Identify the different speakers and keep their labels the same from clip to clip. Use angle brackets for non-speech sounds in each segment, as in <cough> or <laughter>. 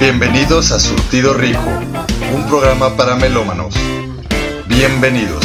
Speaker 1: Bienvenidos a Surtido Rico, un programa para melómanos. Bienvenidos.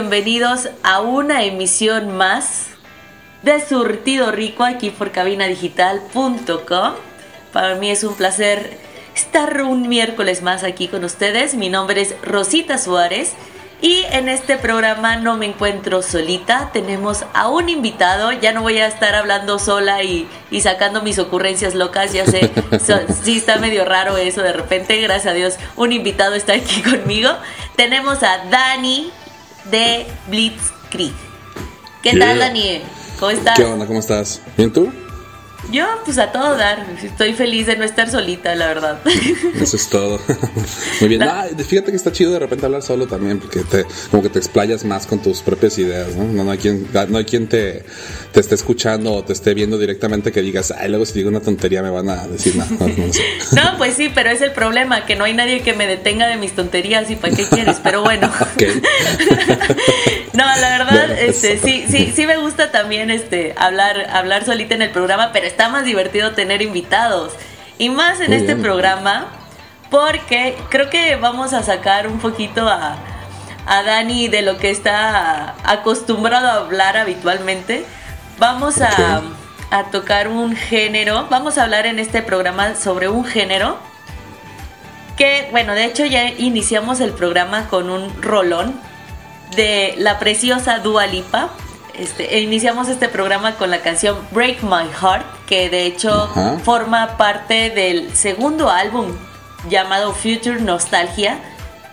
Speaker 2: bienvenidos a una emisión más de Surtido Rico aquí por cabinadigital.com. Para mí es un placer estar un miércoles más aquí con ustedes. Mi nombre es Rosita Suárez y en este programa no me encuentro solita. Tenemos a un invitado. Ya no voy a estar hablando sola y, y sacando mis ocurrencias locas. Ya sé, <laughs> sí está medio raro eso de repente. Gracias a Dios, un invitado está aquí conmigo. Tenemos a Dani de Blitzkrieg. ¿Qué tal, Daniel? ¿Cómo estás?
Speaker 3: ¿Qué onda? ¿Cómo estás? ¿Bien tú?
Speaker 2: Yo, pues a todo dar. Estoy feliz de no estar solita, la verdad. <laughs>
Speaker 3: Eso es todo. <laughs> Muy bien. Ah, fíjate que está chido de repente hablar solo también, porque te, como que te explayas más con tus propias ideas, ¿no? No, hay quien, no hay quien te, te esté escuchando o te esté viendo directamente que digas, ay, luego si digo una tontería me van a decir nada. No,
Speaker 2: no, <laughs> pues sí, pero es el problema, que no hay nadie que me detenga de mis tonterías y para qué quieres, pero bueno. No, la <laughs> verdad, este, sí, sí, sí me gusta también este hablar, hablar solita en el programa, pero está más divertido tener invitados. Y más en este programa, porque creo que vamos a sacar un poquito a, a Dani de lo que está acostumbrado a hablar habitualmente. Vamos a, a tocar un género, vamos a hablar en este programa sobre un género que, bueno, de hecho ya iniciamos el programa con un rolón de la preciosa Dua Lipa. Este, e iniciamos este programa con la canción Break My Heart, que de hecho forma parte del segundo álbum llamado Future Nostalgia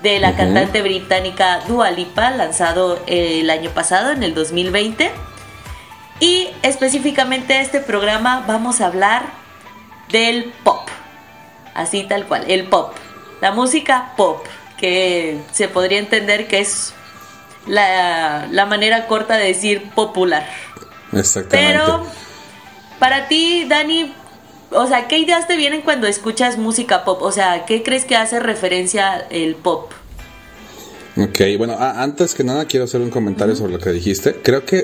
Speaker 2: de la cantante británica Dua Lipa, lanzado el año pasado, en el 2020. Y específicamente este programa vamos a hablar del pop, así tal cual, el pop, la música pop, que se podría entender que es la, la manera corta de decir popular.
Speaker 3: Exactamente.
Speaker 2: Pero para ti, Dani, o sea, ¿qué ideas te vienen cuando escuchas música pop? O sea, ¿qué crees que hace referencia el pop?
Speaker 3: Ok, bueno, antes que nada quiero hacer un comentario sobre lo que dijiste. Creo que,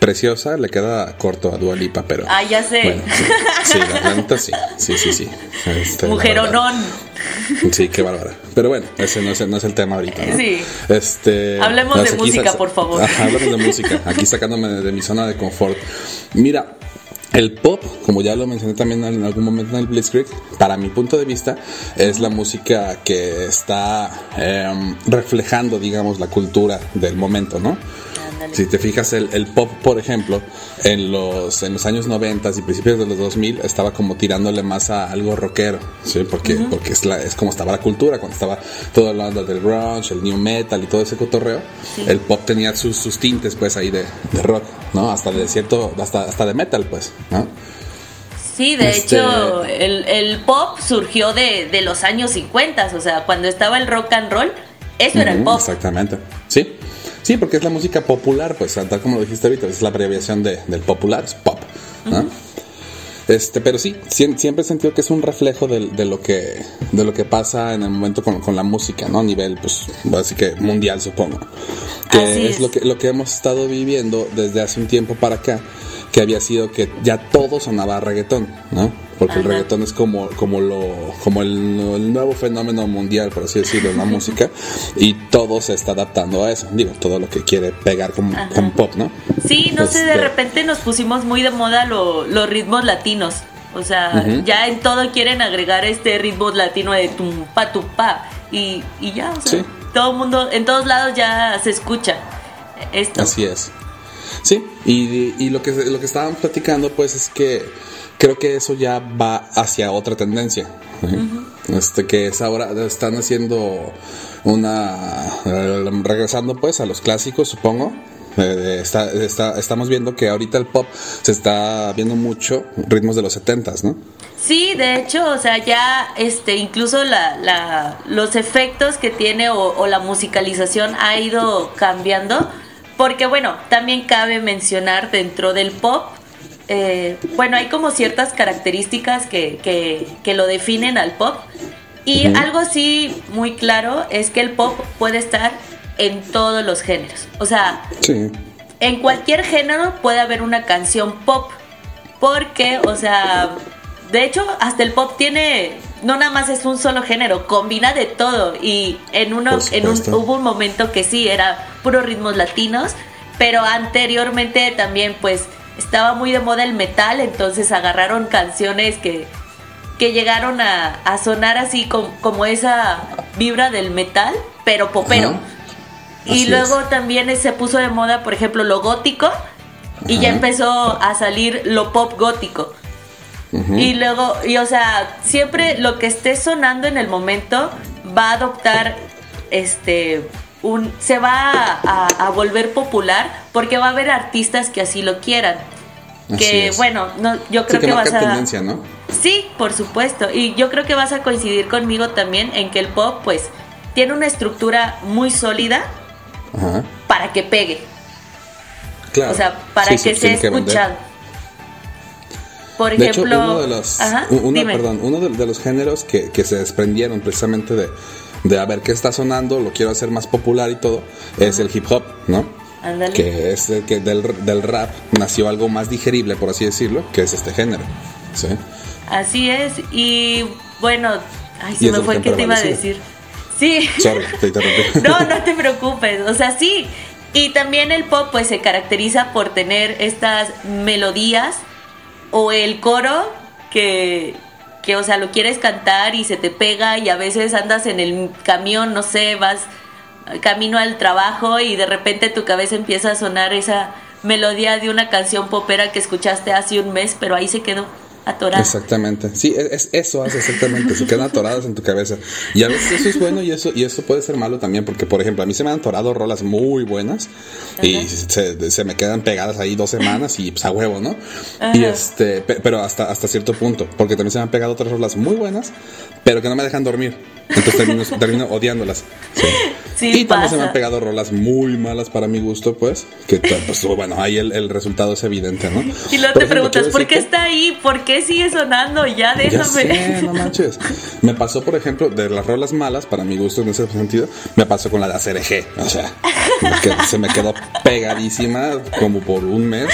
Speaker 3: Preciosa le queda corto a Dualipa, pero...
Speaker 2: Ah, ya sé.
Speaker 3: sí, la neta sí, sí, sí, sí.
Speaker 2: Este, Mujeronón.
Speaker 3: Sí, qué bárbara. Pero bueno, ese no es, no es el tema ahorita. ¿no?
Speaker 2: Sí.
Speaker 3: Este,
Speaker 2: hablemos de música, por favor.
Speaker 3: hablemos de música. Aquí sacándome de mi zona de confort. Mira, el pop, como ya lo mencioné también en algún momento en el Blitzkrieg, para mi punto de vista es la música que está em, reflejando, digamos, la cultura del momento, ¿no? Si te fijas, el, pop, por ejemplo, en los, en los años 90 y principios de los 2000 estaba como tirándole más a algo rockero, ¿sí? Porque, porque es, es como estaba la cultura, cuando estaba todo hablando del grunge, el new metal y todo ese cotorreo, el pop tenía sus, sus tintes, pues, ahí de, rock, ¿no? Hasta de cierto, hasta, hasta de metal, pues, ¿no?
Speaker 2: Sí, de este hecho, el, el, pop surgió de, de, los años 50, o sea, cuando estaba el rock and roll, eso era el pop.
Speaker 3: Exactamente, sí. Sí, porque es la música popular, pues tal como lo dijiste ahorita, es la abreviación de, del popular, es pop. Este, pero sí, siempre he sentido que es un reflejo de, lo que de lo que pasa en el momento con, con la música, ¿no? A nivel, pues, así que mundial, supongo. Que es, es, lo que lo que hemos estado viviendo desde hace un tiempo para acá, que había sido que ya todo sonaba a reggaetón, ¿no? porque el reggaetón es como, como, lo, como el, nuevo fenómeno mundial, por así decirlo, en la <laughs> música, y todo se está adaptando a eso, digo, todo lo que quiere pegar con, pop, ¿no?
Speaker 2: Sí, no sé, de este repente nos pusimos muy de moda los ritmos latinos, o sea, ya en todo quieren agregar este ritmo latino de tumpa, tumpa, y, y ya, o sea, todo el mundo, en todos lados ya se escucha esto.
Speaker 3: Así es. Sí, y, y lo que lo que estábamos platicando pues es que creo que eso ya va hacia otra tendencia. Este que es ahora están haciendo una regresando pues a los clásicos, supongo. Eh, está, estamos viendo que ahorita el pop se está viendo mucho ritmos de los setentas, ¿no?
Speaker 2: Sí, de hecho, o sea, ya este, incluso la, la, los efectos que tiene o, o la musicalización ha ido cambiando, porque bueno, también cabe mencionar dentro del pop eh, bueno, hay como ciertas características que, que, lo definen al pop. Y algo sí muy claro es que el pop puede estar en todos los géneros. O sea, en cualquier género puede haber una canción pop. Porque, o sea, de hecho, hasta el pop tiene, no nada más es un solo género, combina de todo. Y en uno, en un, hubo un momento que sí, era puros ritmos latinos, pero anteriormente también, pues, estaba muy de moda el metal, entonces agarraron canciones que, que llegaron a, sonar así como esa vibra del metal, pero popero. Y luego también se puso de moda, por ejemplo, lo gótico, y ya empezó a salir lo pop gótico. Y luego, y o sea, siempre lo que esté sonando en el momento va a adoptar este un, se va a, volver popular porque va a haber artistas que así lo quieran.
Speaker 3: Así
Speaker 2: que
Speaker 3: es.
Speaker 2: bueno, no, yo
Speaker 3: Sí,
Speaker 2: creo
Speaker 3: que
Speaker 2: que vas a...
Speaker 3: tendencia, ¿no?
Speaker 2: Sí, por supuesto. Y yo creo que vas a coincidir conmigo también en que el pop, pues, tiene una estructura muy sólida
Speaker 3: Ajá.
Speaker 2: para que pegue.
Speaker 3: Claro.
Speaker 2: O sea, para
Speaker 3: Sí, sí,
Speaker 2: que sea escuchado. Por
Speaker 3: De hecho,
Speaker 2: ejemplo,
Speaker 3: uno de los,
Speaker 2: Ajá,
Speaker 3: uno, perdón, uno de, de los géneros que, que se desprendieron precisamente de, de a ver qué está sonando, lo quiero hacer más popular y todo, es el hip hop, ¿no?
Speaker 2: Ándale.
Speaker 3: Que es el que del, del rap nació algo más digerible, por así decirlo, que es este género. ¿sí?
Speaker 2: Así es. Y bueno, ay, se me fue
Speaker 3: que
Speaker 2: te iba a decir. Sí.
Speaker 3: Sorry, te interrumpí. <laughs>
Speaker 2: No, no te preocupes, o sea, sí. Y también el pop pues se caracteriza por tener estas melodías o el coro que, que, o sea, lo quieres cantar y se te pega y a veces andas en el camión, no sé, vas camino al trabajo y de repente tu cabeza empieza a sonar esa melodía de una canción popera que escuchaste hace un mes, pero ahí se quedó atorada.
Speaker 3: Exactamente. Sí, es, es- eso hace exactamente. Se quedan atoradas en tu cabeza. Y a veces eso es bueno y eso, y eso puede ser malo también, porque por ejemplo, a mí se me han atorado rolas muy buenas y
Speaker 2: Ajá.
Speaker 3: se, se me quedan pegadas ahí dos semanas y pues a huevo, ¿no? Y este, pe- pero hasta, hasta cierto punto, porque también se me han pegado otras rolas muy buenas, pero que no me dejan dormir. Entonces termino, <laughs> termino odiándolas. Sí.
Speaker 2: Sí,
Speaker 3: y también se me
Speaker 2: pasa.
Speaker 3: han pegado rolas muy malas para mi gusto, pues, que pues, bueno, ahí el, el resultado es evidente, ¿no?
Speaker 2: Y luego
Speaker 3: Por
Speaker 2: te
Speaker 3: ejemplo,
Speaker 2: preguntas, ¿por qué está ahí? ¿Por qué sigue sonando? Ya
Speaker 3: ya
Speaker 2: déjame.
Speaker 3: sé, no manches. Me pasó, por ejemplo, de las rolas malas, para mi gusto en ese sentido, me pasó con la de ACRG. O sea, que se me quedó pegadísima como por un mes.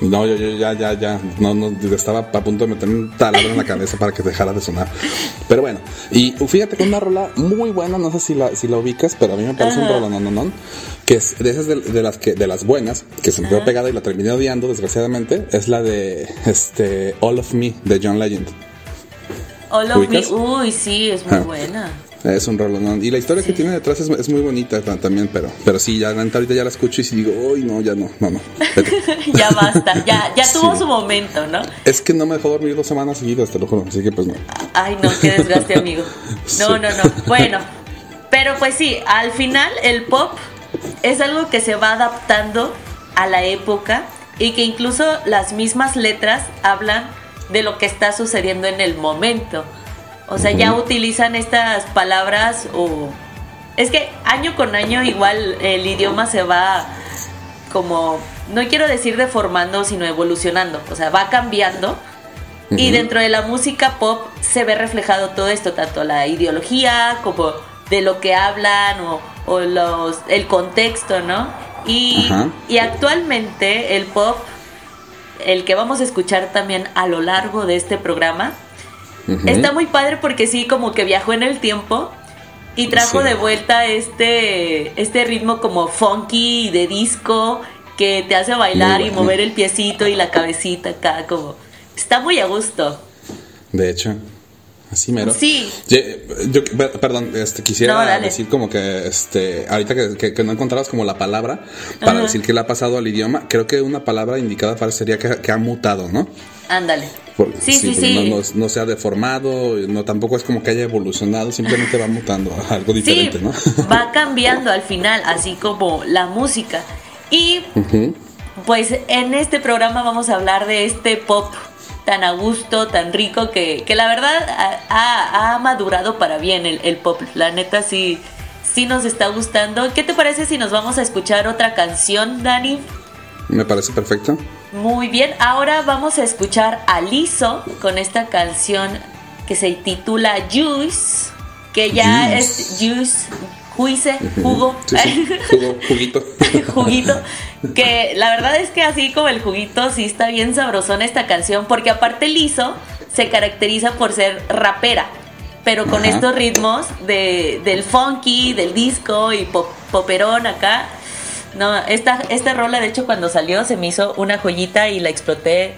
Speaker 3: No, yo, yo ya, ya, ya, no, no, estaba a punto de meterme un taladro en la cabeza para que dejara de sonar. Pero bueno, y fíjate que una rola muy buena, no sé si la, si la ubicas, pero a mí me parece un
Speaker 2: Ajá.
Speaker 3: rola, no, no, no, que es de esas de, de las que, de las buenas, que se me quedó pegada y la terminé odiando, desgraciadamente, es la de, este, All of Me, de John Legend.
Speaker 2: All of me. Uy, sí, es muy
Speaker 3: Ah.
Speaker 2: buena.
Speaker 3: Es un rolón. Y la historia que tiene detrás es, es muy bonita ta- también, pero, pero sí, ya ahorita ya la escucho y sí digo, uy, no, ya no, no, no. vete". <laughs>
Speaker 2: ya basta, ya, ya <laughs> tuvo
Speaker 3: Sí.
Speaker 2: su momento, ¿no?
Speaker 3: es que no me dejó dormir dos semanas seguidas, te lo juro, así que pues no.
Speaker 2: Ay, no, qué desgaste, amigo. <laughs> No, no, no. Bueno, pero pues sí, al final el pop es algo que se va adaptando a la época y que incluso las mismas letras hablan de lo que está sucediendo en el momento. O sea, ya utilizan estas palabras o... Es que año con año igual el idioma se va como, no quiero decir deformando, sino evolucionando. O sea, va cambiando. Y dentro de la música pop se ve reflejado todo esto, tanto la ideología como de lo que hablan o, o los, el contexto, ¿no? Y actualmente el pop, el que vamos a escuchar también a lo largo de este programa, Está muy padre porque sí, como que viajó en el tiempo y trajo
Speaker 3: Sí.
Speaker 2: de vuelta este, este ritmo como funky de disco que te hace bailar y mover el piecito y la cabecita acá, como... Está muy a gusto.
Speaker 3: De hecho, así mero.
Speaker 2: Sí.
Speaker 3: Yo, yo- per- perdón, este, quisiera
Speaker 2: No,
Speaker 3: decir como que, este, ahorita que, que- que no encontrabas como la palabra para
Speaker 2: Ajá.
Speaker 3: decir que le ha pasado al idioma, creo que una palabra indicada parecería que, que ha mutado, ¿no?
Speaker 2: Ándale. Sí, sí, sí.
Speaker 3: No, no- no se ha deformado, no tampoco es como que haya evolucionado, simplemente va mutando a <laughs> algo diferente, ¿no? <laughs>
Speaker 2: va cambiando al final, así como la música. Y pues en este programa vamos a hablar de este pop tan a gusto, tan rico, que, que la verdad ha, ha- madurado para bien el, el pop. La neta sí, sí nos está gustando. ¿Qué te parece si nos vamos a escuchar otra canción, Dani?
Speaker 3: Me parece perfecto.
Speaker 2: Muy bien, ahora vamos a escuchar a Lizzo con esta canción que se titula Juice, que ya
Speaker 3: Juice.
Speaker 2: es Juice, juice, jugo,
Speaker 3: Sí, sí. Jugo, <laughs> juguito.
Speaker 2: juguito, que la verdad es que así como el juguito sí está bien sabrosona esta canción, porque aparte Lizzo se caracteriza por ser rapera, pero con
Speaker 3: Ajá.
Speaker 2: estos ritmos de, del funky, del disco y pop- poperón acá. No, esta, esta rola de hecho cuando salió se me hizo una joyita y la exploté.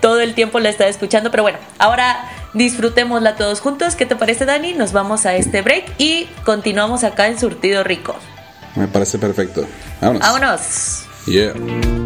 Speaker 2: Todo el tiempo la estaba escuchando, pero bueno, ahora disfrutémosla todos juntos. ¿Qué te parece, Dani? Nos vamos a este break y continuamos acá en Surtido Rico.
Speaker 3: Me parece perfecto. Vámonos.
Speaker 2: Vámonos.
Speaker 3: Yeah.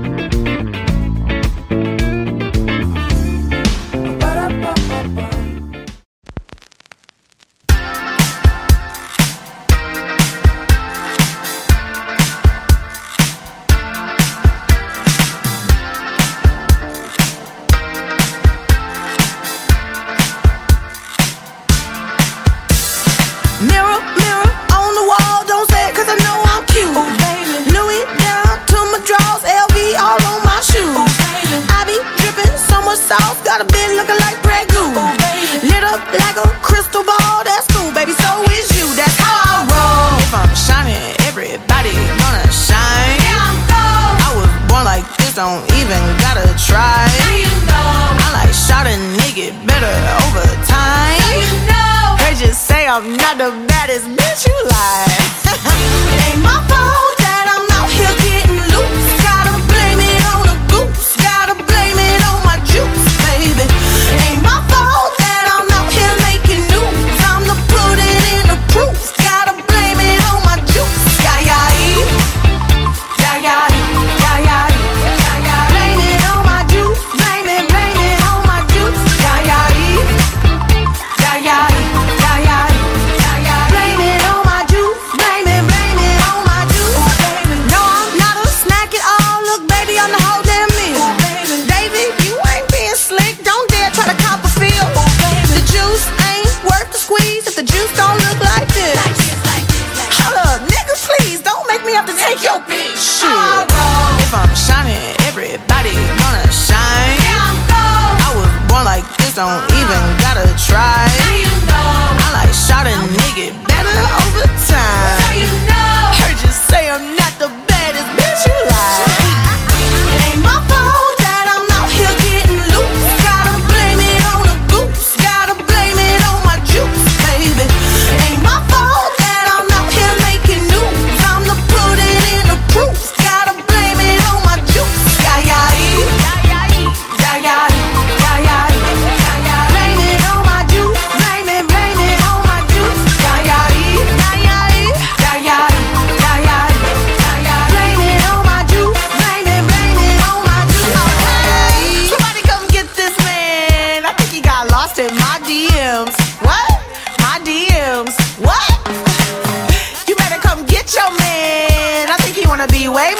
Speaker 2: Away.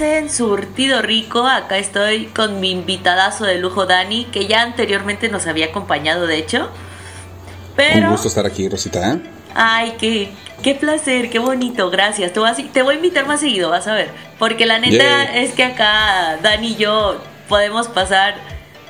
Speaker 2: En Surtido Rico. Acá estoy con mi invitadazo de lujo Dani, que ya anteriormente nos había acompañado, de hecho. Pero.
Speaker 3: Un gusto estar aquí, Rosita, ¿eh?
Speaker 2: Ay, qué, qué placer, qué bonito, gracias. Te voy, a, te voy a invitar más seguido, vas a ver. Porque la neta es que acá Dani y yo podemos pasar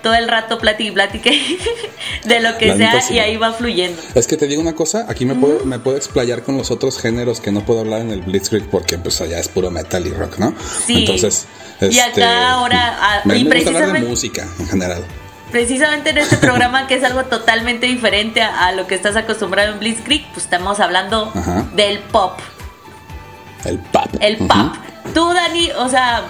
Speaker 2: todo el rato platique y platique <laughs> de lo que sea
Speaker 3: sí.
Speaker 2: y ahí va fluyendo.
Speaker 3: Es que te digo una cosa, aquí me puedo, me puedo explayar con los otros géneros que no puedo hablar en el Blitzkrieg porque pues allá es puro metal y rock, ¿no?
Speaker 2: Sí.
Speaker 3: Entonces,
Speaker 2: Y acá
Speaker 3: este,
Speaker 2: ahora, ah,
Speaker 3: me,
Speaker 2: y
Speaker 3: me gusta hablar de
Speaker 2: precisamente-
Speaker 3: música en general.
Speaker 2: Precisamente en este <laughs> programa que es algo totalmente diferente a, a lo que estás acostumbrado en Blitzkrieg, pues estamos hablando
Speaker 3: Ajá.
Speaker 2: del pop.
Speaker 3: El pop.
Speaker 2: El pop. Tú, Dani, o sea,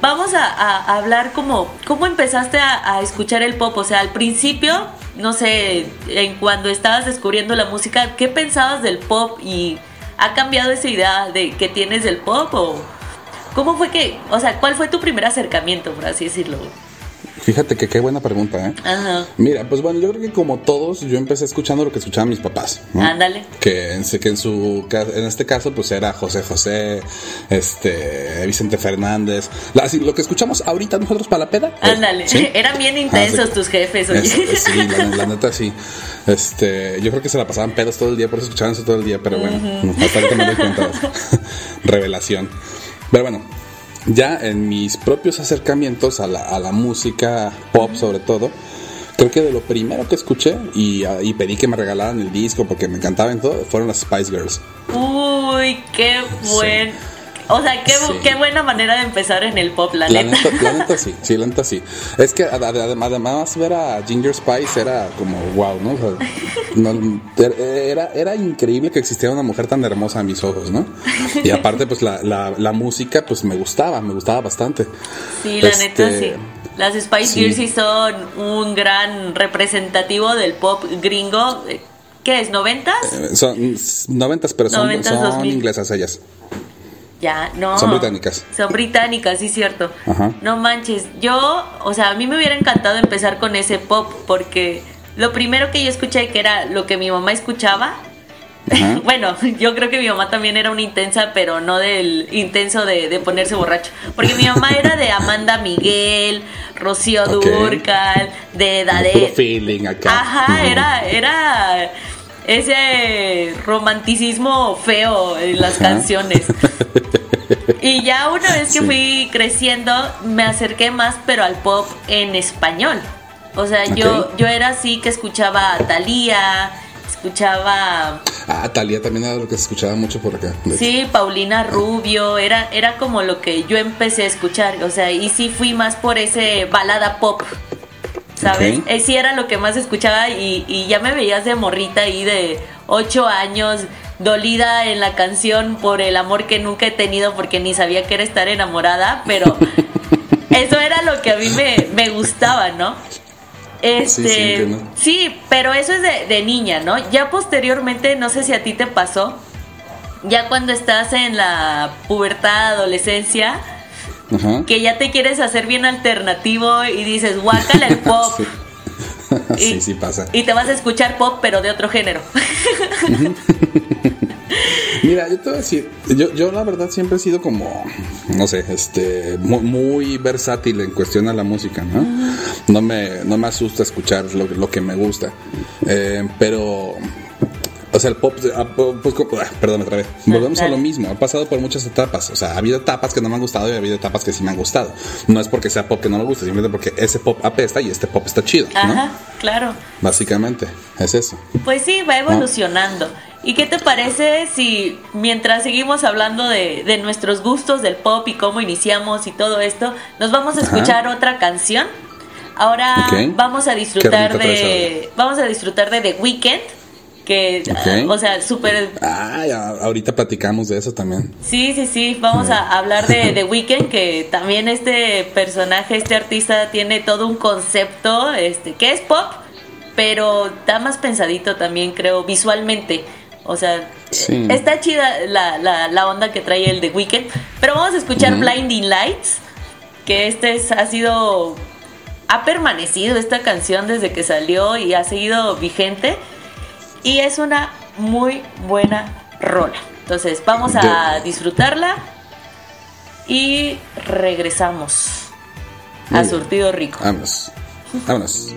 Speaker 2: vamos a, hablar como, ¿cómo empezaste a, a escuchar el pop? O sea, al principio, no sé, en cuando estabas descubriendo la música, ¿qué pensabas del pop? ¿Y ha cambiado esa idea de que tienes del pop? ¿O cómo fue que, o sea, cuál fue tu primer acercamiento, por así decirlo?
Speaker 3: Fíjate que qué buena pregunta, ¿eh?
Speaker 2: Ajá.
Speaker 3: Mira, pues bueno, yo creo que como todos, yo empecé escuchando lo que escuchaban mis papás. ¿no?
Speaker 2: Ándale.
Speaker 3: Que, en, que en su en este caso, pues era José José, este, Vicente Fernández. La- así, lo que escuchamos ahorita nosotros para la peda. eh,
Speaker 2: Ándale.
Speaker 3: ¿sí? <laughs>
Speaker 2: Eran bien
Speaker 3: Ah,
Speaker 2: intensos tus jefes, oye.
Speaker 3: Sí, la, la <laughs> neta sí. Este, yo creo que se la pasaban pedos todo el día, por eso escuchaban eso todo el día, pero bueno, hasta ahorita me doy cuenta. <laughs> Revelación. Pero bueno, ya en mis propios acercamientos a la, a la música pop sobre todo, creo que de lo primero que escuché y, ah, y pedí que me regalaran el disco porque me encantaban todo, fueron las Spice Girls.
Speaker 2: Uy, qué buen. O sea, qué,
Speaker 3: Sí.
Speaker 2: qué buena manera de empezar en el pop, la,
Speaker 3: La
Speaker 2: neta.
Speaker 3: neta, la neta <laughs> sí, sí, la neta sí. Es que ad- ad- además ver a Ginger Spice era como wow, ¿no? O sea, no- era, era increíble que existiera una mujer tan hermosa a mis ojos, ¿no? Y aparte, pues la, la, la música, pues me gustaba, me gustaba bastante.
Speaker 2: Sí, la
Speaker 3: Este,
Speaker 2: neta sí. Las Spice
Speaker 3: sí.
Speaker 2: Girls sí son un gran representativo del pop gringo. ¿Qué es? ¿Noventas?
Speaker 3: Eh, Son noventas, pero son,
Speaker 2: Noventas,
Speaker 3: son
Speaker 2: 2000.
Speaker 3: inglesas ellas.
Speaker 2: Ya, no.
Speaker 3: Son británicas.
Speaker 2: Son británicas, sí, cierto.
Speaker 3: Ajá.
Speaker 2: No manches. Yo, o sea, a mí me hubiera encantado empezar con ese pop porque lo primero que yo escuché, que era lo que mi mamá escuchaba. <laughs> Bueno, yo creo que mi mamá también era una intensa, pero no del intenso de, de ponerse borracho. Porque mi mamá era de Amanda Miguel, Rocío
Speaker 3: Ok.
Speaker 2: Durcal, de Dade.
Speaker 3: feeling acá.
Speaker 2: Ajá, era, era ese romanticismo feo en las canciones. <laughs> Y ya una vez que
Speaker 3: Sí.
Speaker 2: fui creciendo, me acerqué más, pero al pop en español. O sea, yo, yo era así que escuchaba a Thalía, escuchaba,
Speaker 3: Ah, Talía también era lo que se escuchaba mucho por acá.
Speaker 2: sí, Paulina Rubio, era, era como lo que yo empecé a escuchar. O sea, y sí fui más por ese balada pop. ¿Sabes?
Speaker 3: Ok.
Speaker 2: Eh, sí era lo que más escuchaba y, y ya me veías de morrita ahí de 8 años, dolida en la canción por el amor que nunca he tenido porque ni sabía que era estar enamorada, pero <laughs> eso era lo que a mí me, me gustaba, ¿no? Este,
Speaker 3: Sí, sí, entiendo.
Speaker 2: sí, pero eso es de, de niña, ¿no? Ya posteriormente, no sé si a ti te pasó, ya cuando estás en la pubertad, adolescencia,
Speaker 3: Ajá.
Speaker 2: que ya te quieres hacer bien alternativo y dices, guácala el <laughs> pop.
Speaker 3: Sí. <laughs>
Speaker 2: Y-
Speaker 3: sí, sí pasa.
Speaker 2: Y te vas a escuchar pop, pero de otro género. <laughs>
Speaker 3: Mira, yo te voy a decir, yo, yo la verdad siempre he sido como, no sé, este, mu- muy, versátil en cuestión a la música, ¿no? No me, no me asusta escuchar lo, lo que me gusta, Eh, pero, o sea, el pop, ah, pues, ah, perdón otra vez, volvemos a lo mismo, ha pasado por muchas etapas, o sea, ha habido etapas que no me han gustado y ha habido etapas que sí me han gustado. No es porque sea pop que no me gusta, simplemente porque ese pop apesta y este pop está chido, ¿no?
Speaker 2: Ajá, claro.
Speaker 3: Básicamente, es eso.
Speaker 2: Pues sí, va evolucionando. ¿Y qué te parece si mientras seguimos hablando de, de nuestros gustos del pop y cómo iniciamos y todo esto, nos vamos a
Speaker 3: Ajá.
Speaker 2: escuchar otra canción? Ahora
Speaker 3: Ok.
Speaker 2: vamos a disfrutar
Speaker 3: ¿Qué rolita traes
Speaker 2: de vamos a disfrutar de The Weeknd, que
Speaker 3: Ok.
Speaker 2: ah, o sea, súper
Speaker 3: Ah, ya, ahorita platicamos de eso también.
Speaker 2: Sí, sí, sí, vamos a hablar de The <laughs> Weeknd, que también este personaje, este artista tiene todo un concepto, este, que es pop, pero está más pensadito también, creo, visualmente. O sea,
Speaker 3: Sí.
Speaker 2: está chida la, la, la onda que trae el The Weeknd, pero vamos a escuchar Blinding Lights, que este es- ha sido, ha permanecido esta canción desde que salió y ha seguido vigente. Y es una muy buena rola. Entonces, vamos a disfrutarla y regresamos a. Surtido Rico.
Speaker 3: Vámonos. Vámonos.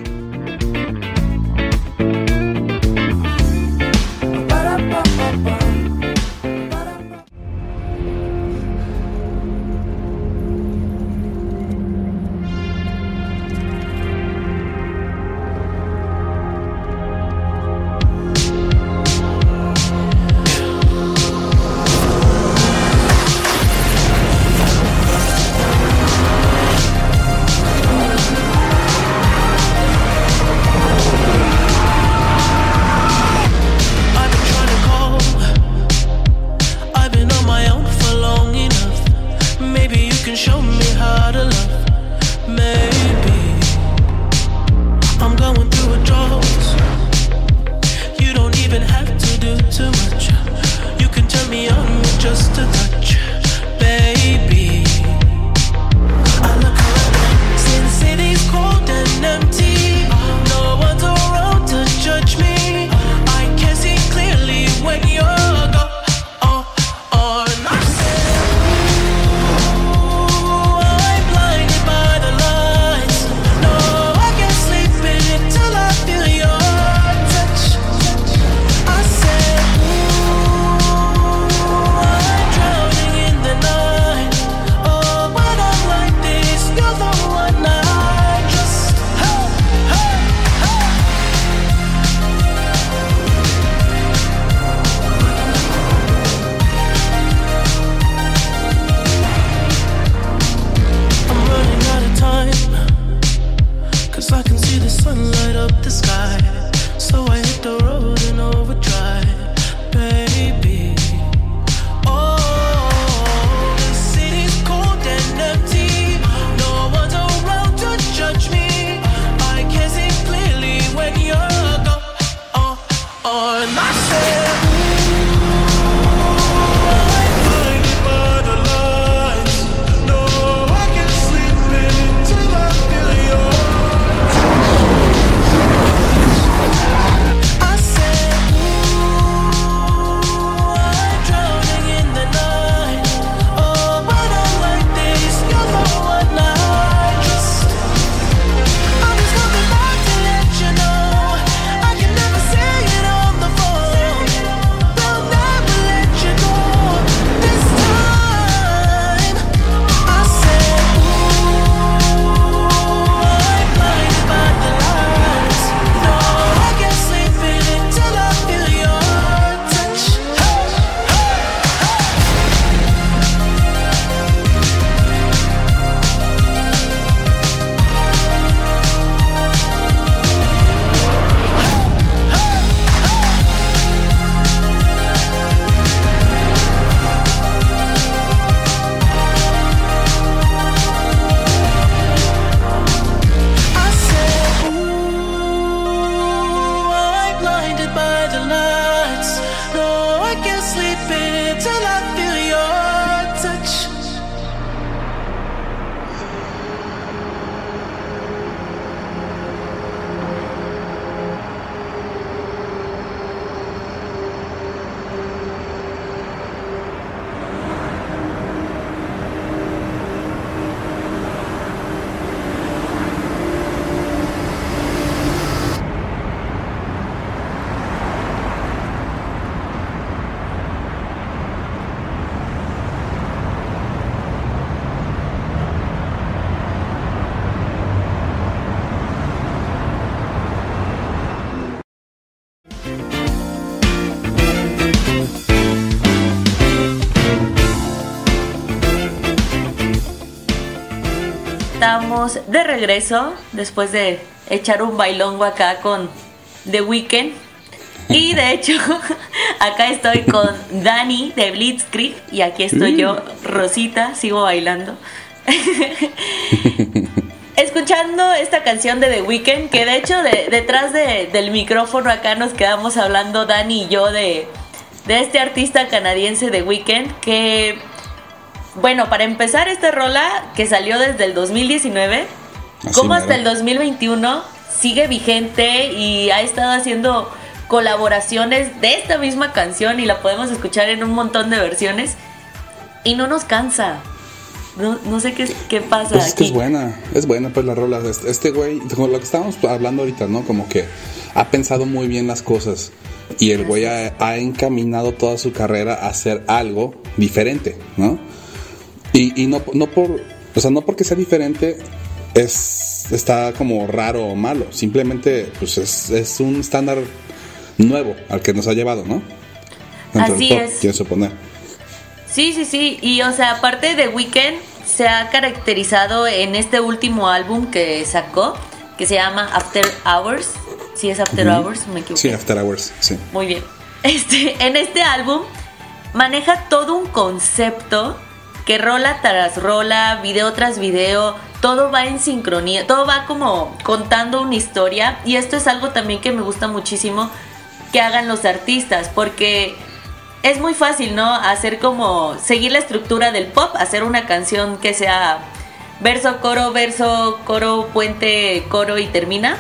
Speaker 2: Regreso después de echar un bailongo acá con The Weeknd. Y de hecho, <laughs> acá estoy con Dani de Blitzkrieg y aquí estoy yo, Rosita, sigo bailando. <laughs> Escuchando esta canción de The Weeknd, que de hecho de- detrás de- del micrófono acá nos quedamos hablando Dani y yo de, de este artista canadiense The Weeknd, que bueno, para empezar esta rola que salió desde el 2019,
Speaker 3: Así mero.
Speaker 2: hasta el 2021 sigue vigente y ha estado haciendo colaboraciones de esta misma canción y la podemos escuchar en un montón de versiones y no nos cansa. No, no sé qué, qué pasa
Speaker 3: Pues es que
Speaker 2: aquí.
Speaker 3: es buena, es buena pues la rola. Este este güey, como lo que estábamos hablando ahorita, ¿no? Como que ha pensado muy bien las cosas y el güey ha, ha encaminado toda su carrera a hacer algo diferente, ¿no? Y, y no, no por, o sea, no porque sea diferente es, está como raro o malo, simplemente pues es, es un estándar nuevo al que nos ha llevado, ¿no?
Speaker 2: Así es.
Speaker 3: quiero suponer.
Speaker 2: Sí, sí, sí. Y o sea, aparte de Weekend, se ha caracterizado en este último álbum que sacó, que se llama After Hours. Sí, es After Hours, me equivoqué.
Speaker 3: Sí, After Hours, sí.
Speaker 2: Muy bien. <laughs> Este, en este álbum maneja todo un concepto que rola tras rola, video tras video, todo va en sincronía, todo va como contando una historia y esto es algo también que me gusta muchísimo que hagan los artistas porque es muy fácil, ¿no? Hacer como seguir la estructura del pop, hacer una canción que sea verso, coro, verso, coro, puente, coro y termina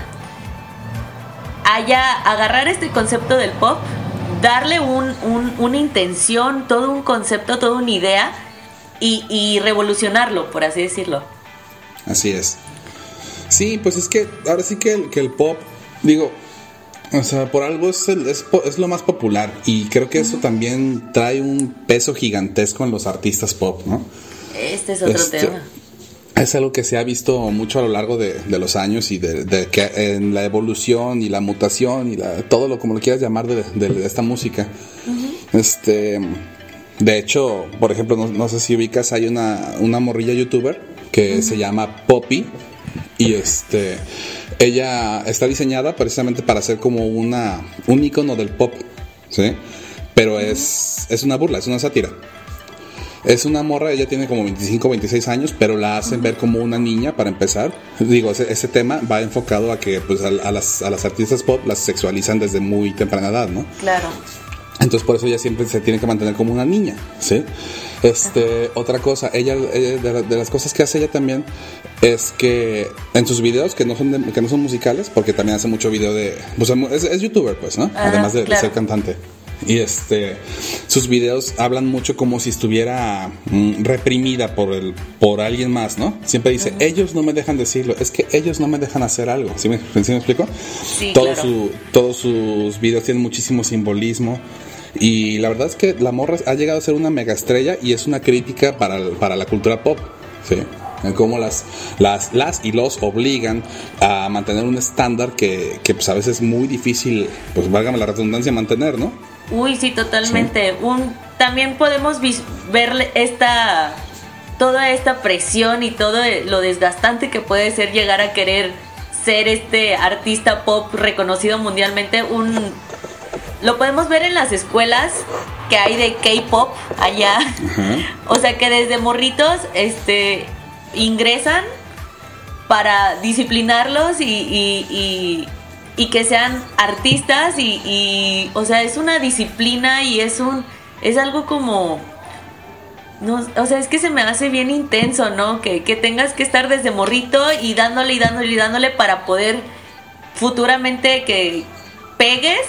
Speaker 2: haya agarrar este concepto del pop, darle un- una intención, todo un concepto, toda una idea y, y revolucionarlo, por así decirlo.
Speaker 3: Así es. Sí, pues es que ahora sí que el, que el pop, digo, o sea, por algo es, el- es, es lo más popular y creo que eso también trae un peso gigantesco en los artistas pop, ¿no?
Speaker 2: Este es otro
Speaker 3: Este,
Speaker 2: tema.
Speaker 3: Es algo que se ha visto mucho a lo largo de, de los años y de, de que en la evolución y la mutación y la, todo lo como lo quieras llamar de, de- de esta música. Este, de hecho, por ejemplo, no, no sé si ubicas, hay una, una morrilla youtuber que se llama Poppy y este, ella está diseñada precisamente para ser como una un icono del pop, ¿sí? Pero es, es una burla, es una sátira. Es una morra, ella tiene como 25, 26 años, pero la hacen ver como una niña para empezar. Digo, ese, ese tema va enfocado a que pues, a, a las, a las artistas pop las sexualizan desde muy temprana edad, ¿no?
Speaker 2: Claro.
Speaker 3: Entonces por eso ella siempre se tiene que mantener como una niña, ¿sí? Este, otra cosa, ella, ella- de, la- de las cosas que hace ella también es que en sus videos que no son de- que no son musicales, porque también hace mucho video de, pues es, es youtuber, pues, ¿no?
Speaker 2: Ajá,
Speaker 3: Además de, ser cantante. Y este, sus videos hablan mucho como si estuviera mm, reprimida por el, por alguien más, ¿no? Siempre dice, ellos no me dejan decirlo, es que ellos no me dejan hacer algo. ¿Sí me, sí me explico?
Speaker 2: Sí,
Speaker 3: Todo
Speaker 2: claro.
Speaker 3: su- todos sus videos tienen muchísimo simbolismo. Y la verdad es que la morra ha llegado a ser una mega estrella y es una crítica para, el- para la cultura pop. ¿sí? Cómo las, las, las y los obligan a mantener un estándar que, que pues a veces es muy difícil, pues válgame la redundancia, mantener, ¿no?
Speaker 2: Uy, sí, totalmente. Un, también podemos ver esta toda esta presión y todo lo desgastante que puede ser llegar a querer ser este artista pop reconocido mundialmente. Un lo podemos ver en las escuelas que hay de K-pop allá. O sea que desde morritos este ingresan para disciplinarlos y, y- y- que sean artistas y, o sea es una disciplina y es un es algo como no, o sea, es que se me hace bien intenso, ¿no? Que, que tengas que estar desde morrito y dándole y dándole y dándole para poder futuramente que pegues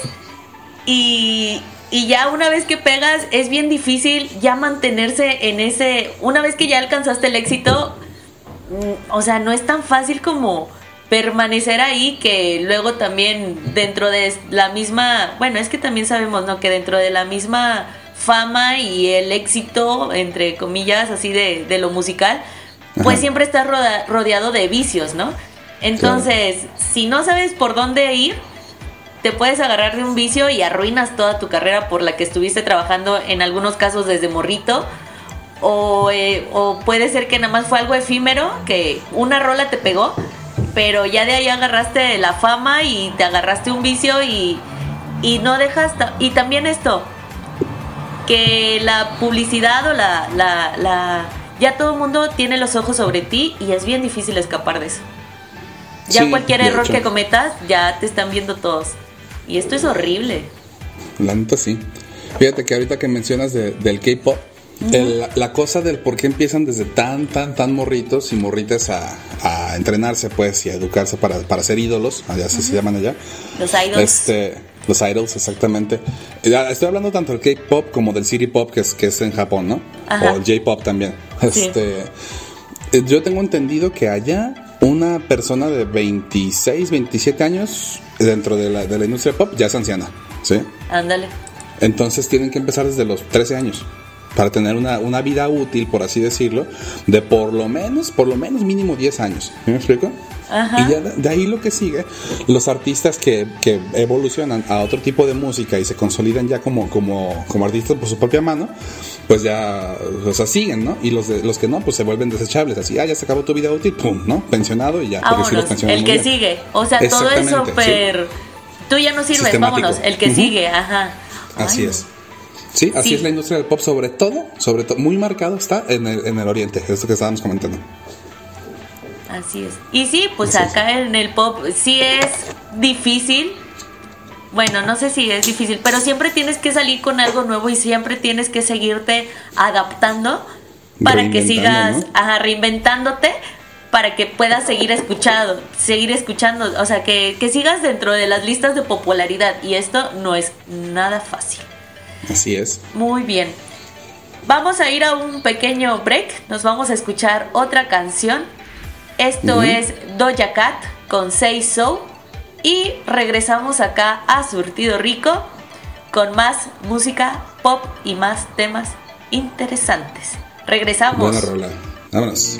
Speaker 2: y, y ya una vez que pegas es bien difícil ya mantenerse en ese, una vez que ya alcanzaste el éxito, o sea, no es tan fácil como permanecer ahí que luego también dentro de la misma, bueno, es que también sabemos, ¿no? Que dentro de la misma fama y el éxito, entre comillas, así de, de lo musical, pues
Speaker 3: Ajá.
Speaker 2: siempre estás roda- rodeado de vicios, ¿no? Entonces, si no sabes por dónde ir, te puedes agarrar de un vicio y arruinas toda tu carrera por la que estuviste trabajando en algunos casos desde morrito O, eh, o puede ser que nada más fue algo efímero, que una rola te pegó, pero ya de ahí agarraste la fama y te agarraste un vicio y, y no dejas... Y también esto, que la publicidad o la, la, la- ya todo el mundo tiene los ojos sobre ti y es bien difícil escapar de eso. Ya
Speaker 3: Sí,
Speaker 2: cualquier error que cometas, ya te están viendo todos. Y esto es horrible.
Speaker 3: La neta sí. Fíjate que ahorita que mencionas de- del K-pop, el- la, cosa del por qué empiezan desde tan, tan, tan morritos y morritas a, a entrenarse, pues, y a educarse para, para ser ídolos, allá se, se llaman allá.
Speaker 2: Los idols.
Speaker 3: Este, los idols, exactamente. Estoy hablando tanto del K-pop como del city pop, que es, que es en Japón, ¿no?
Speaker 2: Ajá.
Speaker 3: O el J-pop también.
Speaker 2: Sí.
Speaker 3: Este, eh, yo tengo entendido que allá una persona de 26, 27 años dentro de la, de la industria pop ya es anciana, ¿sí?
Speaker 2: Ándale.
Speaker 3: Entonces tienen que empezar desde los 13 años para tener una, una vida útil, por así decirlo, de por lo menos, por lo menos mínimo 10 años. ¿Sí ¿Me explico?
Speaker 2: Ajá.
Speaker 3: Y ya de, de ahí lo que sigue, los artistas que, que evolucionan a otro tipo de música y se consolidan ya como, como, como artistas por su propia mano, pues ya, o sea, siguen, ¿no? Y los, de- los que no, pues se vuelven desechables, así, ah, ya se acabó tu vida útil, pum, ¿no? Pensionado y ya. sí
Speaker 2: Vámonos,
Speaker 3: pensionan
Speaker 2: el que
Speaker 3: bien.
Speaker 2: sigue. O sea, todo es súper... Tú ya no sirves, vámonos. El que sigue, ajá.
Speaker 3: Así
Speaker 2: Ay,
Speaker 3: es. Sí, así
Speaker 2: Sí.
Speaker 3: es la industria del pop, sobre todo, sobre todo, muy marcado está en el, en el oriente, esto que estábamos comentando.
Speaker 2: Así es. Y sí, pues
Speaker 3: Así es.
Speaker 2: acá en el pop sí es difícil. Bueno, no sé si es difícil, pero siempre tienes que salir con algo nuevo y siempre tienes que seguirte adaptando para que sigas
Speaker 3: ¿no?
Speaker 2: ajá, reinventándote para que puedas seguir escuchando, seguir escuchando, o sea, que, que sigas dentro de las listas de popularidad y esto no es nada fácil.
Speaker 3: Así es.
Speaker 2: Muy bien. Vamos a ir a un pequeño break. Nos vamos a escuchar otra canción. Esto es Doja Cat con Say So. Y regresamos acá a Surtido Rico con más música pop y más temas interesantes. Regresamos.
Speaker 3: Buena rola. Vámonos.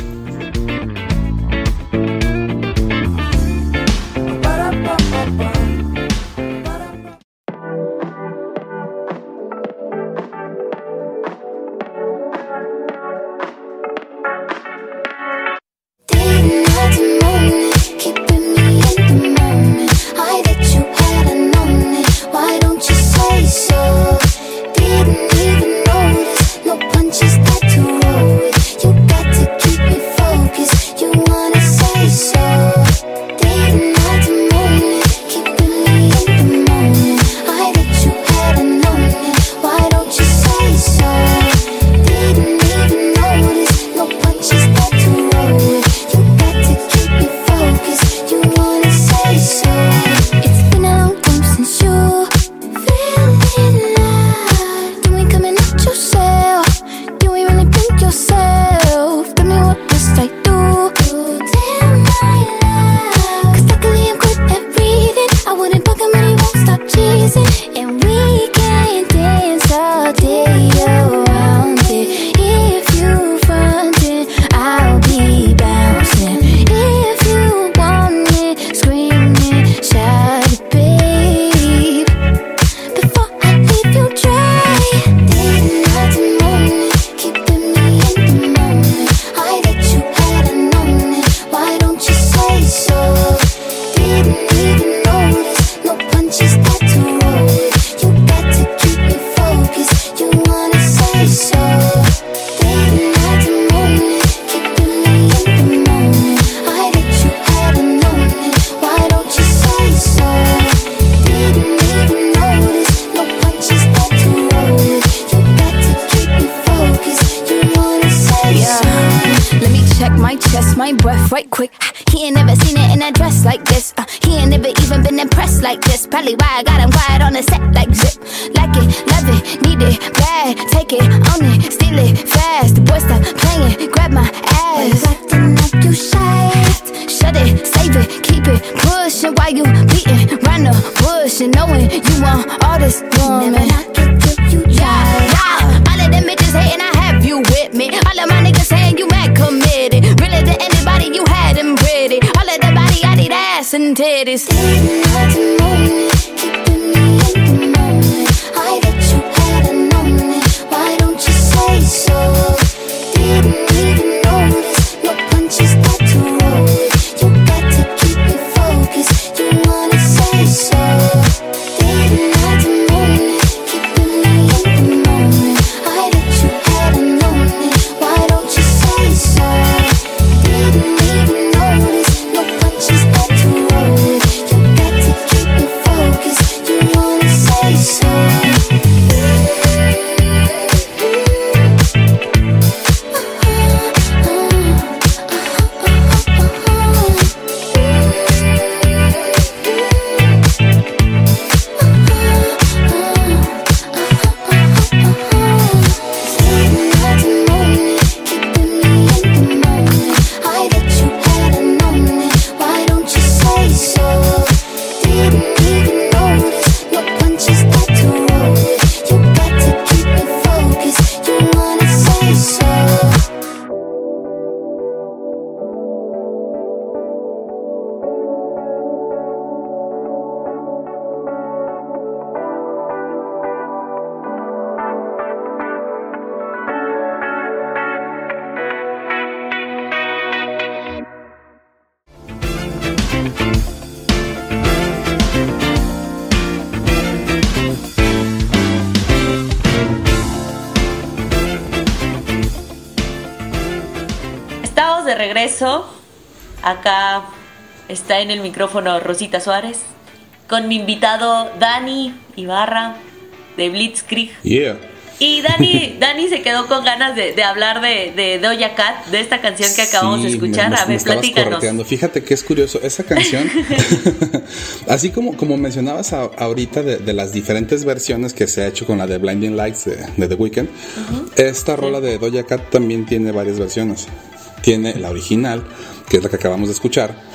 Speaker 4: Probably why I got him quiet on the set like zip. Like it, love it, need it, bad. Take it, own it, steal it, fast. The boy stop playing, grab my ass.
Speaker 5: acting like you shy?
Speaker 4: Shut it, save it, keep it pushing while you beating round the bush and knowing you want all this woman.
Speaker 5: Never knock it till you.
Speaker 4: Yeah, all of them bitches hating, I have you with me. And titties.
Speaker 2: Acá está en el micrófono Rosita Suárez. Con mi invitado Dani Ibarra de Blitzkrieg.
Speaker 3: Yeah.
Speaker 2: Y Dani, <laughs> Dani se quedó con ganas de, de hablar de, de Doja Cat, de esta canción que acabamos de escuchar.
Speaker 3: me- me-
Speaker 2: a ver, platícanos.
Speaker 3: correteando. Fíjate que es curioso, esa canción, <laughs> <laughs> así como, como mencionabas a- ahorita de, de las diferentes versiones que se ha hecho con la de Blinding Lights de, de The Weeknd, esta rola de Doja Cat también tiene varias versiones. Tiene la original, que es la que acabamos de escuchar.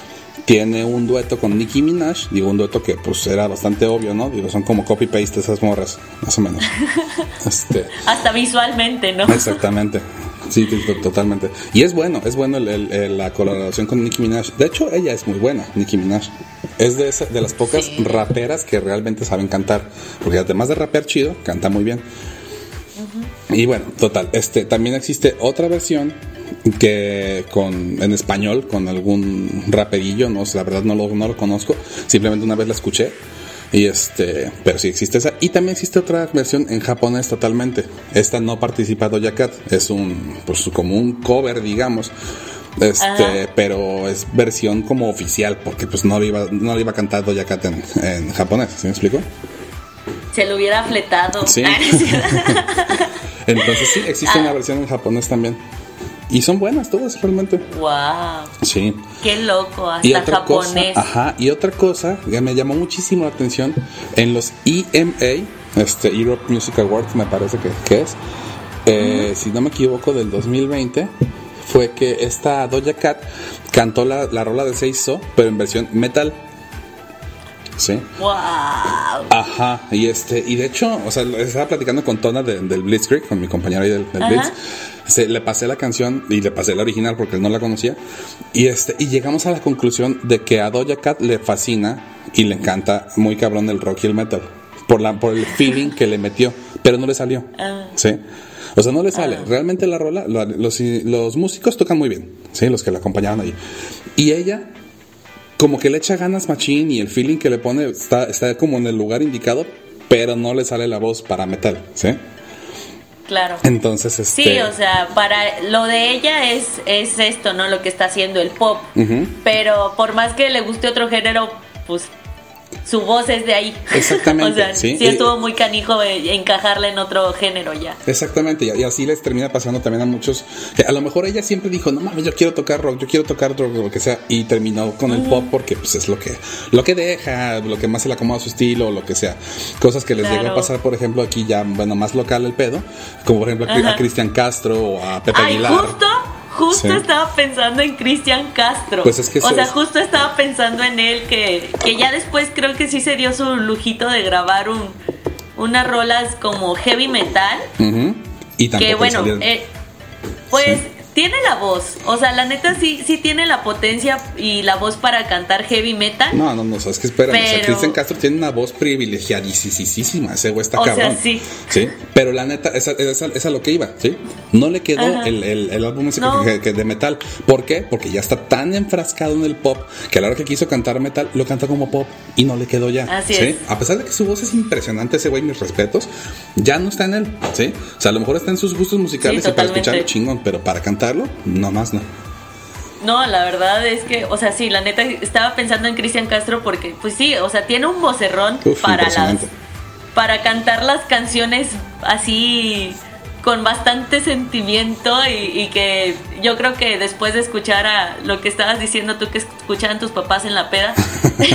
Speaker 3: Tiene un dueto con Nicki Minaj, digo un dueto que pues era bastante obvio, ¿no? Digo, son como copy-paste esas morras, más o menos. <laughs> Este,
Speaker 2: Hasta visualmente, ¿no?
Speaker 3: Exactamente. Sí, totalmente. Y es bueno, es bueno el- el- el- la colaboración con Nicki Minaj. De hecho, ella es muy buena, Nicki Minaj. Es de, esa- de las pocas
Speaker 2: Sí.
Speaker 3: raperas que realmente saben cantar. Porque además de rapear chido, canta muy bien. Y bueno, total. Este, también existe otra versión que con en español con algún raperillo, no, la verdad no lo, no lo conozco. Simplemente una vez la escuché. Y este, pero sí existe esa. Y también existe otra versión en japonés totalmente. Esta no participa Doja Cat, es un, pues como un cover, digamos. Este,
Speaker 2: Ajá.
Speaker 3: pero es versión como oficial, porque pues no le iba, no le iba a cantar Doja Cat en, en japonés, ¿sí me explico?
Speaker 2: Se lo hubiera fletado.
Speaker 3: Sí. <laughs>
Speaker 2: Ah. <laughs>
Speaker 3: Entonces sí, existe
Speaker 2: Ah.
Speaker 3: una versión en japonés también. Y son buenas todas realmente.
Speaker 2: wow.
Speaker 3: Sí.
Speaker 2: Qué loco, hasta
Speaker 3: Y otra
Speaker 2: japonés.
Speaker 3: cosa, ajá, y otra cosa que me llamó muchísimo la atención en los EMA, este Europe Music Awards me parece que, que es, eh, si no me equivoco del 2020, fue que esta Doja Cat cantó la, la rola de Seiso, pero en versión metal. Sí.
Speaker 2: Wow.
Speaker 3: Ajá, y este, y de hecho, o sea, estaba platicando con Tona de- del Blitzkrieg, con mi compañero ahí del, del
Speaker 2: Ajá.
Speaker 3: Blitz. Se, le pasé la canción y le pasé la original porque él no la conocía. Y este, y llegamos a la conclusión de que a Doja Cat le fascina y le encanta muy cabrón el rock y el metal. Por la, por el feeling que le metió, pero no le salió.
Speaker 2: Ah.
Speaker 3: Sí. O sea, no le sale. Realmente la rola, lo- los, los músicos tocan muy bien, ¿sí? Los que la acompañaban ahí. Y ella, como que le echa ganas machín y el feeling que le pone está, está como en el lugar indicado, pero no le sale la voz para metal, ¿sí?
Speaker 2: Claro.
Speaker 3: Entonces, este...
Speaker 2: Sí, o sea, para lo de ella es, es esto, ¿no? Lo que está haciendo el pop. Pero por más que le guste otro género, pues su voz es de ahí.
Speaker 3: Exactamente, <laughs>
Speaker 2: o sea,
Speaker 3: sí.
Speaker 2: sí, estuvo muy canijo de encajarla en otro género ya.
Speaker 3: Exactamente, y, y así les termina pasando también a muchos. que a lo mejor ella siempre dijo, no mames, yo quiero tocar rock, yo quiero tocar rock, lo que sea, y terminó con el pop porque pues es lo que, lo que deja, lo que más se le acomoda a su estilo, lo que sea. Cosas que les llegó a
Speaker 2: Claro.
Speaker 3: pasar, por ejemplo, aquí ya, bueno, más local el pedo, como por ejemplo a. Cristian Castro o a Pepe
Speaker 2: Ay,
Speaker 3: Aguilar.
Speaker 2: justo, justo
Speaker 3: Sí.
Speaker 2: estaba pensando en Cristian Castro.
Speaker 3: Pues es que
Speaker 2: o sea,
Speaker 3: es-
Speaker 2: justo estaba pensando en él que, que ya después creo que sí se dio su lujito de grabar un unas rolas como heavy metal.
Speaker 3: Y tampoco
Speaker 2: que bueno, eh, pues
Speaker 3: Sí.
Speaker 2: Tiene la voz. O sea, la neta sí, sí tiene la potencia y la voz para cantar heavy metal.
Speaker 3: No, no, no, o sea, es que espérame, o sea,
Speaker 2: Pero-
Speaker 3: Cristian Castro tiene una voz privilegiadísima, ese güey está
Speaker 2: O sea,
Speaker 3: cabrón.
Speaker 2: sí.
Speaker 3: pero la neta, esa esa- esa es a lo que iba, ¿sí? No le quedó el, el, el álbum
Speaker 2: No.
Speaker 3: que, que de metal. ¿Por qué? Porque ya está tan enfrascado en el pop que a la hora que quiso cantar metal, lo canta como pop y no le quedó ya.
Speaker 2: Así
Speaker 3: ¿sí?
Speaker 2: es.
Speaker 3: A pesar de que su voz es impresionante, ese güey, mis respetos, ya no está en él, ¿sí? O sea, a lo mejor está en sus gustos musicales
Speaker 2: Sí,
Speaker 3: y para escucharlo chingón, pero para cantarlo, no más no.
Speaker 2: No, la verdad es que, o sea, sí, la neta estaba pensando en Cristian Castro porque, pues sí, o sea, tiene un vocerrón
Speaker 3: Uf,
Speaker 2: para las, para cantar las canciones así con bastante sentimiento y, y que yo creo que después de escuchar a lo que estabas diciendo tú que escuchaban tus papás en la peda,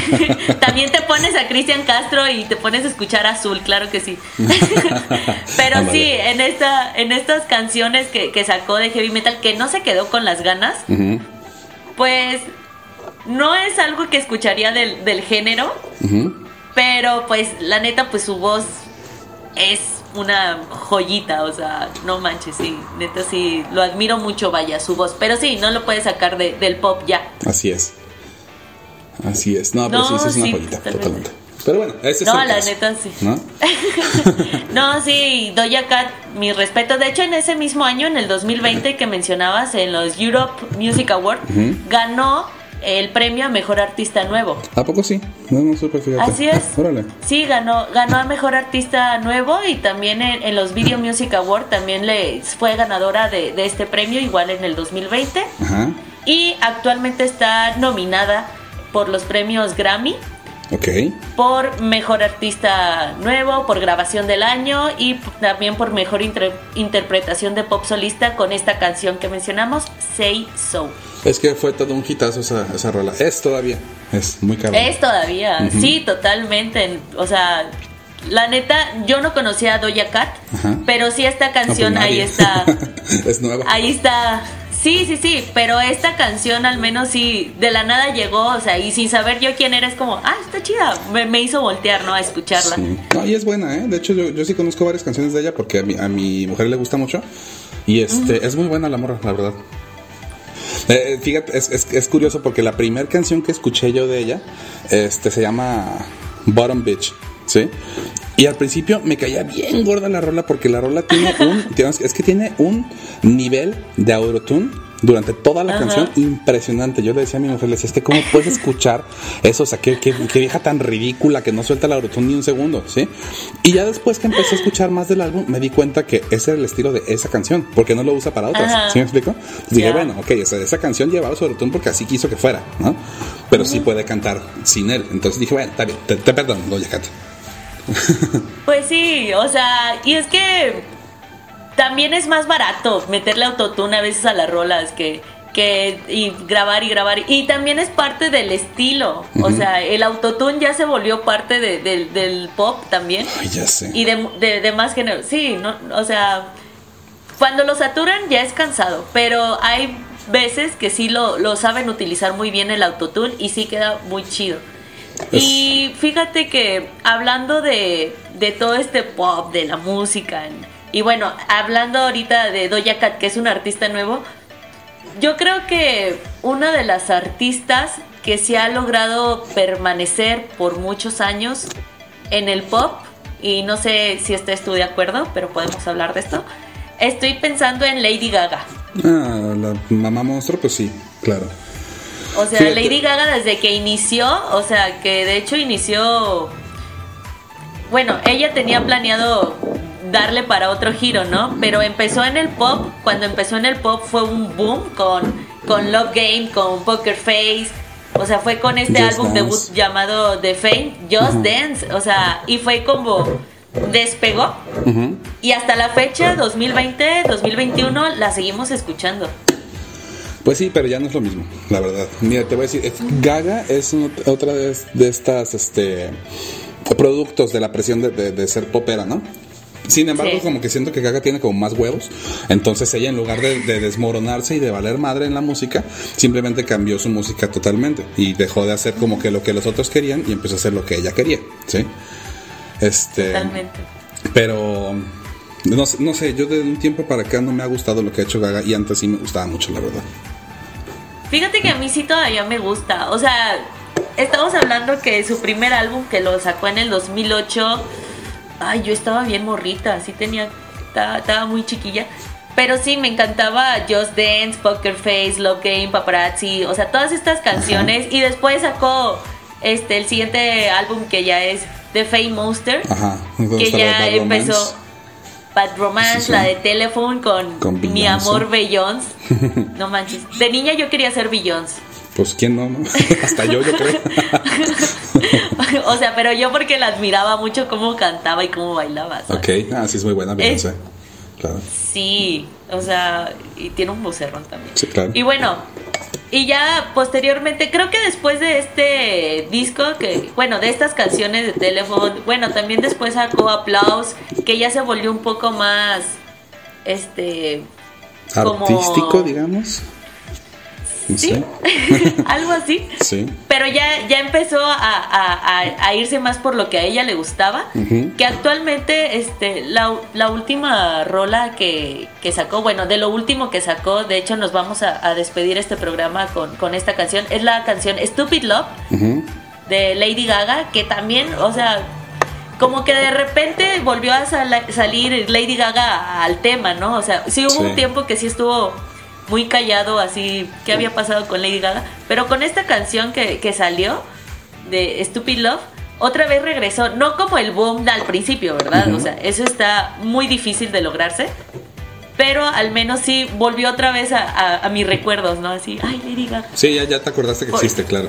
Speaker 2: <laughs> también te pones a Cristian Castro y te pones a escuchar Azul, claro que sí. <laughs> Pero
Speaker 3: Ándale.
Speaker 2: sí, en esta, en estas canciones que, que sacó de heavy metal, que no se quedó con las ganas, pues no es algo que escucharía del, del género, pero pues la neta, pues su voz es una joyita, o sea, no manches, sí, neta sí, lo admiro mucho, vaya, su voz, pero sí, no lo puede sacar de- del pop ya.
Speaker 3: Así es. Así es. No, pero
Speaker 2: No,
Speaker 3: sí, sí es una
Speaker 2: sí,
Speaker 3: joyita,
Speaker 2: totalmente.
Speaker 3: totalmente. Pero bueno, ese es
Speaker 2: No,
Speaker 3: el
Speaker 2: la
Speaker 3: caso,
Speaker 2: neta sí.
Speaker 3: ¿no? <laughs>
Speaker 2: no, sí, Doja Cat, mi respeto. De hecho, en ese mismo año, en el 2020 que mencionabas, en los Europe Music Awards, ganó el premio a Mejor Artista Nuevo.
Speaker 3: ¿A poco sí? No, no supe, fíjate.
Speaker 2: Así es. <laughs>
Speaker 3: Órale.
Speaker 2: Sí, ganó, ganó a Mejor Artista Nuevo y también en, en los Video Music Awards también le fue ganadora de, de este premio, igual en el 2020.
Speaker 3: Ajá.
Speaker 2: y actualmente está nominada por los premios Grammy Por mejor artista nuevo, por grabación del año y también por mejor inter- interpretación de pop solista con esta canción que mencionamos, Say So.
Speaker 3: Es que fue todo un hitazo esa, esa rola. Es todavía. Es muy caro.
Speaker 2: Es todavía, sí, totalmente. O sea, la neta, yo no conocía a Doja Cat,
Speaker 3: Ajá.
Speaker 2: pero sí esta canción
Speaker 3: No, pues
Speaker 2: ahí
Speaker 3: nadie.
Speaker 2: está. <laughs>
Speaker 3: es nueva.
Speaker 2: Ahí está. Sí, sí, sí, pero esta canción al menos sí, de la nada llegó, o sea, y sin saber yo quién era, es como, ah, está chida, me, me hizo voltear, ¿no? A escucharla.
Speaker 3: Sí. No, y es buena, ¿eh? De hecho, yo, yo sí conozco varias canciones de ella porque a mi, a mi mujer le gusta mucho. Y este, es muy buena la morra, la verdad. Eh, fíjate, es, es, es curioso porque la primera canción que escuché yo de ella este, se llama Bottom Bitch, ¿sí? Y al principio me caía bien gorda la rola porque la rola tiene <laughs> un, es que tiene un nivel de autotune durante toda la
Speaker 2: Ajá.
Speaker 3: canción impresionante. Yo le decía a mi mujer, le decía, es que cómo <laughs> puedes escuchar eso, o sea, qué, qué- qué vieja tan ridícula que no suelta el autotune ni un segundo, ¿sí? Y ya después que empecé a escuchar más del álbum, me di cuenta que ese era el estilo de esa canción, porque no lo usa para otras,
Speaker 2: Ajá.
Speaker 3: ¿sí me explico? Dije,
Speaker 2: Ya.
Speaker 3: bueno, ok, esa, esa canción llevaba su autotune porque así quiso que fuera, ¿no? Pero sí puede cantar sin él. Entonces dije, bueno, está bien, te, te perdono, Doja Cat. <laughs>
Speaker 2: Pues sí, o sea, y es que también es más barato meterle autotune a veces a las rolas que, que y grabar y grabar. Y también es parte del estilo. O sea, el autotune ya se volvió parte de- del- del pop también.
Speaker 3: Ay, ya sé.
Speaker 2: Y de, de, de más género. Sí, no, o sea, cuando lo saturan ya es cansado, pero hay veces que sí lo, lo saben utilizar muy bien el autotune y sí queda muy chido. Y fíjate que hablando de, de todo este pop, de la música, y bueno, hablando ahorita de Doja Cat, que es un artista nuevo, yo creo que una de las artistas que se ha logrado permanecer por muchos años en el pop, y no sé si estés tú de acuerdo, pero podemos hablar de esto, estoy pensando en Lady Gaga.
Speaker 3: Ah, la mamá monstruo, pues sí, claro.
Speaker 2: O sea. Lady Gaga desde que inició, o sea, que de hecho inició... Bueno, ella tenía planeado darle para otro giro, ¿no? Pero empezó en el pop, cuando empezó en el pop fue un boom con, con Love Game, con Poker Face, o sea, fue con este
Speaker 3: Just
Speaker 2: álbum debut llamado The Fame, Just Dance, o sea, y fue como despegó. Y hasta la fecha, 2020, 2021, la seguimos escuchando.
Speaker 3: Pues sí, pero ya no es lo mismo, la verdad. Mira, te voy a decir, es- Gaga es otra de, de estas este, productos de la presión de, de- de ser popera, ¿no? Sin embargo,
Speaker 2: Sí.
Speaker 3: como que siento que Gaga tiene como más huevos. Entonces ella, en lugar de, de desmoronarse y de valer madre en la música, simplemente cambió su música totalmente. Y dejó de hacer como que lo que los otros querían y empezó a hacer lo que ella quería, ¿sí? Este,
Speaker 2: Totalmente.
Speaker 3: pero no, sé- no sé, yo de un tiempo para acá no me ha gustado lo que ha hecho Gaga y antes sí me gustaba mucho, la verdad.
Speaker 2: Fíjate que a mí sí todavía me gusta. O sea, estamos hablando que su primer álbum que lo sacó en el 2008. Ay, yo estaba bien morrita, sí tenía. Estaba, estaba muy chiquilla. Pero sí, me encantaba Just Dance, Poker Face, Love Game, Paparazzi. O sea, todas estas canciones. Y después sacó este el siguiente álbum que ya es The Fame Monster.
Speaker 3: Ajá,
Speaker 2: Que ya empezó. Bad Romance,
Speaker 3: Sí, sí.
Speaker 2: la de Telephone con,
Speaker 3: Con
Speaker 2: mi amor Beyoncé. <laughs> No manches. De niña yo quería ser Beyoncé.
Speaker 3: Pues quién no, ¿no? <laughs> Hasta yo, yo creo. <laughs>
Speaker 2: o sea, pero yo porque la admiraba mucho cómo cantaba y cómo bailaba. ¿sabes?
Speaker 3: ok, ah, sí es muy buena Beyoncé. Claro.
Speaker 2: Sí, o sea, y tiene un vocerrón también.
Speaker 3: Sí, claro.
Speaker 2: Y bueno, y ya posteriormente, creo que después de este disco, que bueno, de estas canciones de teléfono, bueno, también después sacó Applause, que ya se volvió un poco más, este,
Speaker 3: Artístico, digamos.
Speaker 2: Sí, <laughs> algo así.
Speaker 3: Sí.
Speaker 2: Pero ya, ya empezó a, a- a- a irse más por lo que a ella le gustaba. Que actualmente este, la, la última rola que, que sacó, bueno, de lo último que sacó, de hecho nos vamos a, despedir este programa con, con esta canción, es la canción Stupid Love de Lady Gaga, que también, o sea, como que de repente volvió a sal- salir Lady Gaga al tema, ¿no? O sea, sí hubo
Speaker 3: Sí.
Speaker 2: un tiempo que sí estuvo muy callado, así, ¿qué había pasado con Lady Gaga? Pero con esta canción que, que salió de Stupid Love, otra vez regresó, no como el boom al principio, ¿verdad? O sea, eso está muy difícil de lograrse. pero al menos sí volvió otra vez a, a- a mis recuerdos, ¿no? Así, ay, Lady Gaga.
Speaker 3: Sí, ya, ya te acordaste que
Speaker 2: Por-
Speaker 3: existe, claro.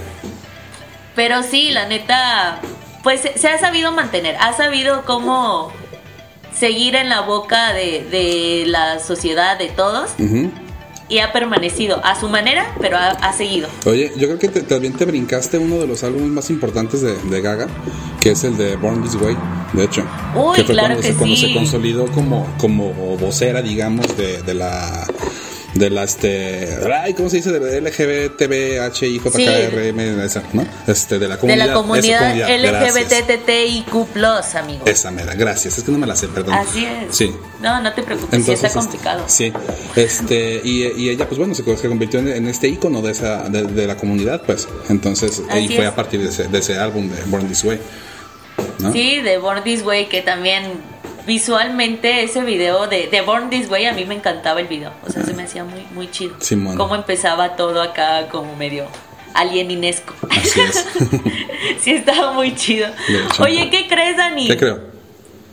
Speaker 2: Pero sí, la neta, pues se, se ha sabido mantener, ha sabido cómo seguir en la boca de, de la sociedad, de todos,
Speaker 3: Ujú.
Speaker 2: Y ha permanecido a su manera, pero ha, ha seguido.
Speaker 3: Oye, yo creo que te- también te brincaste uno de los álbumes más importantes de, de Gaga, que es el de Born This Way, de hecho.
Speaker 2: Uy,
Speaker 3: que fue
Speaker 2: claro
Speaker 3: cuando,
Speaker 2: que
Speaker 3: se, cuando se consolidó como, como vocera, digamos, de, de la de la este ay cómo se dice de la LGBTBHIJKRM esa no este de la
Speaker 2: De
Speaker 3: comunidad
Speaker 2: la
Speaker 3: esa
Speaker 2: comunidad. LGBTTIQ, amigo.
Speaker 3: esa mera gracias es que no me la sé perdón
Speaker 2: Así es.
Speaker 3: sí
Speaker 2: No, no te preocupes,
Speaker 3: entonces
Speaker 2: está complicado.
Speaker 3: sí este y, y ella pues bueno se, convirtió en, este icono de esa de, de la comunidad pues entonces
Speaker 2: Así
Speaker 3: fue
Speaker 2: es.
Speaker 3: a partir de ese, de ese álbum de Born This Way ¿no?
Speaker 2: Sí, de Born This Way, que también visualmente ese video de, de Born This Way a mí me encantaba el video. O sea, se me hacía muy, muy chido.
Speaker 3: Simón.
Speaker 2: Cómo empezaba todo acá como medio alieninesco.
Speaker 3: Así es. <laughs>
Speaker 2: sí, estaba muy chido. Oye, ¿qué crees, Dani?
Speaker 3: ¿qué creo?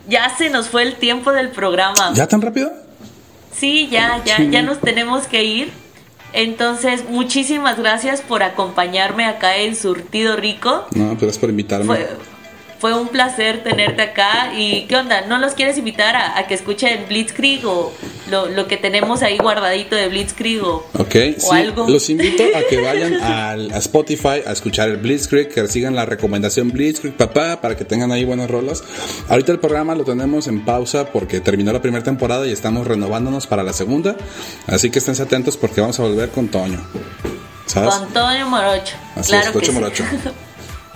Speaker 2: Ya se nos fue el tiempo del programa.
Speaker 3: ¿ya tan rápido?
Speaker 2: Sí, ya, ya, ya nos tenemos que ir. Entonces, muchísimas gracias por acompañarme acá en Surtido Rico.
Speaker 3: no pero es por invitarme
Speaker 2: Fue, fue un placer tenerte acá. ¿Y qué onda? ¿No los quieres invitar a, a que escuchen Blitzkrieg o lo, lo que tenemos ahí guardadito de Blitzkrieg? O,
Speaker 3: Ok,
Speaker 2: o
Speaker 3: sí,
Speaker 2: algo?
Speaker 3: los invito a que vayan <laughs> al- a Spotify a escuchar el Blitzkrieg, que sigan la recomendación Blitzkrieg, papá, para que tengan ahí buenas rolas. Ahorita el programa lo tenemos en pausa porque terminó la primera temporada y estamos renovándonos para la segunda, así que estén atentos porque vamos a volver con Toño. ¿Sabes?
Speaker 2: Con Antonio Morocho.
Speaker 3: Así
Speaker 2: claro
Speaker 3: es,
Speaker 2: que
Speaker 3: Tocho
Speaker 2: sí. <laughs>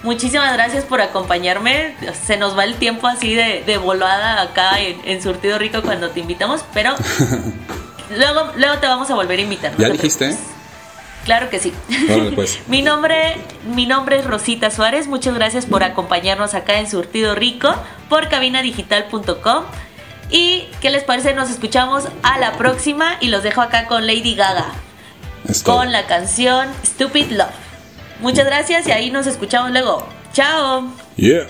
Speaker 2: Muchísimas gracias por acompañarme. Se nos va el tiempo así de, de volada acá en, en Surtido Rico cuando te invitamos, pero <laughs> luego, luego te vamos a volver a invitar. no
Speaker 3: ¿Ya
Speaker 2: te
Speaker 3: dijiste?
Speaker 2: preocupes. Claro que sí.
Speaker 3: Pues. <laughs>
Speaker 2: mi nombre, mi nombre es Rosita Suárez. Muchas gracias por acompañarnos acá en Surtido Rico por cabinadigital.com. Y qué les parece, nos escuchamos a la próxima y los dejo acá con Lady Gaga con la canción Stupid Love. Muchas gracias y ahí nos escuchamos luego. Chao.
Speaker 3: Yeah.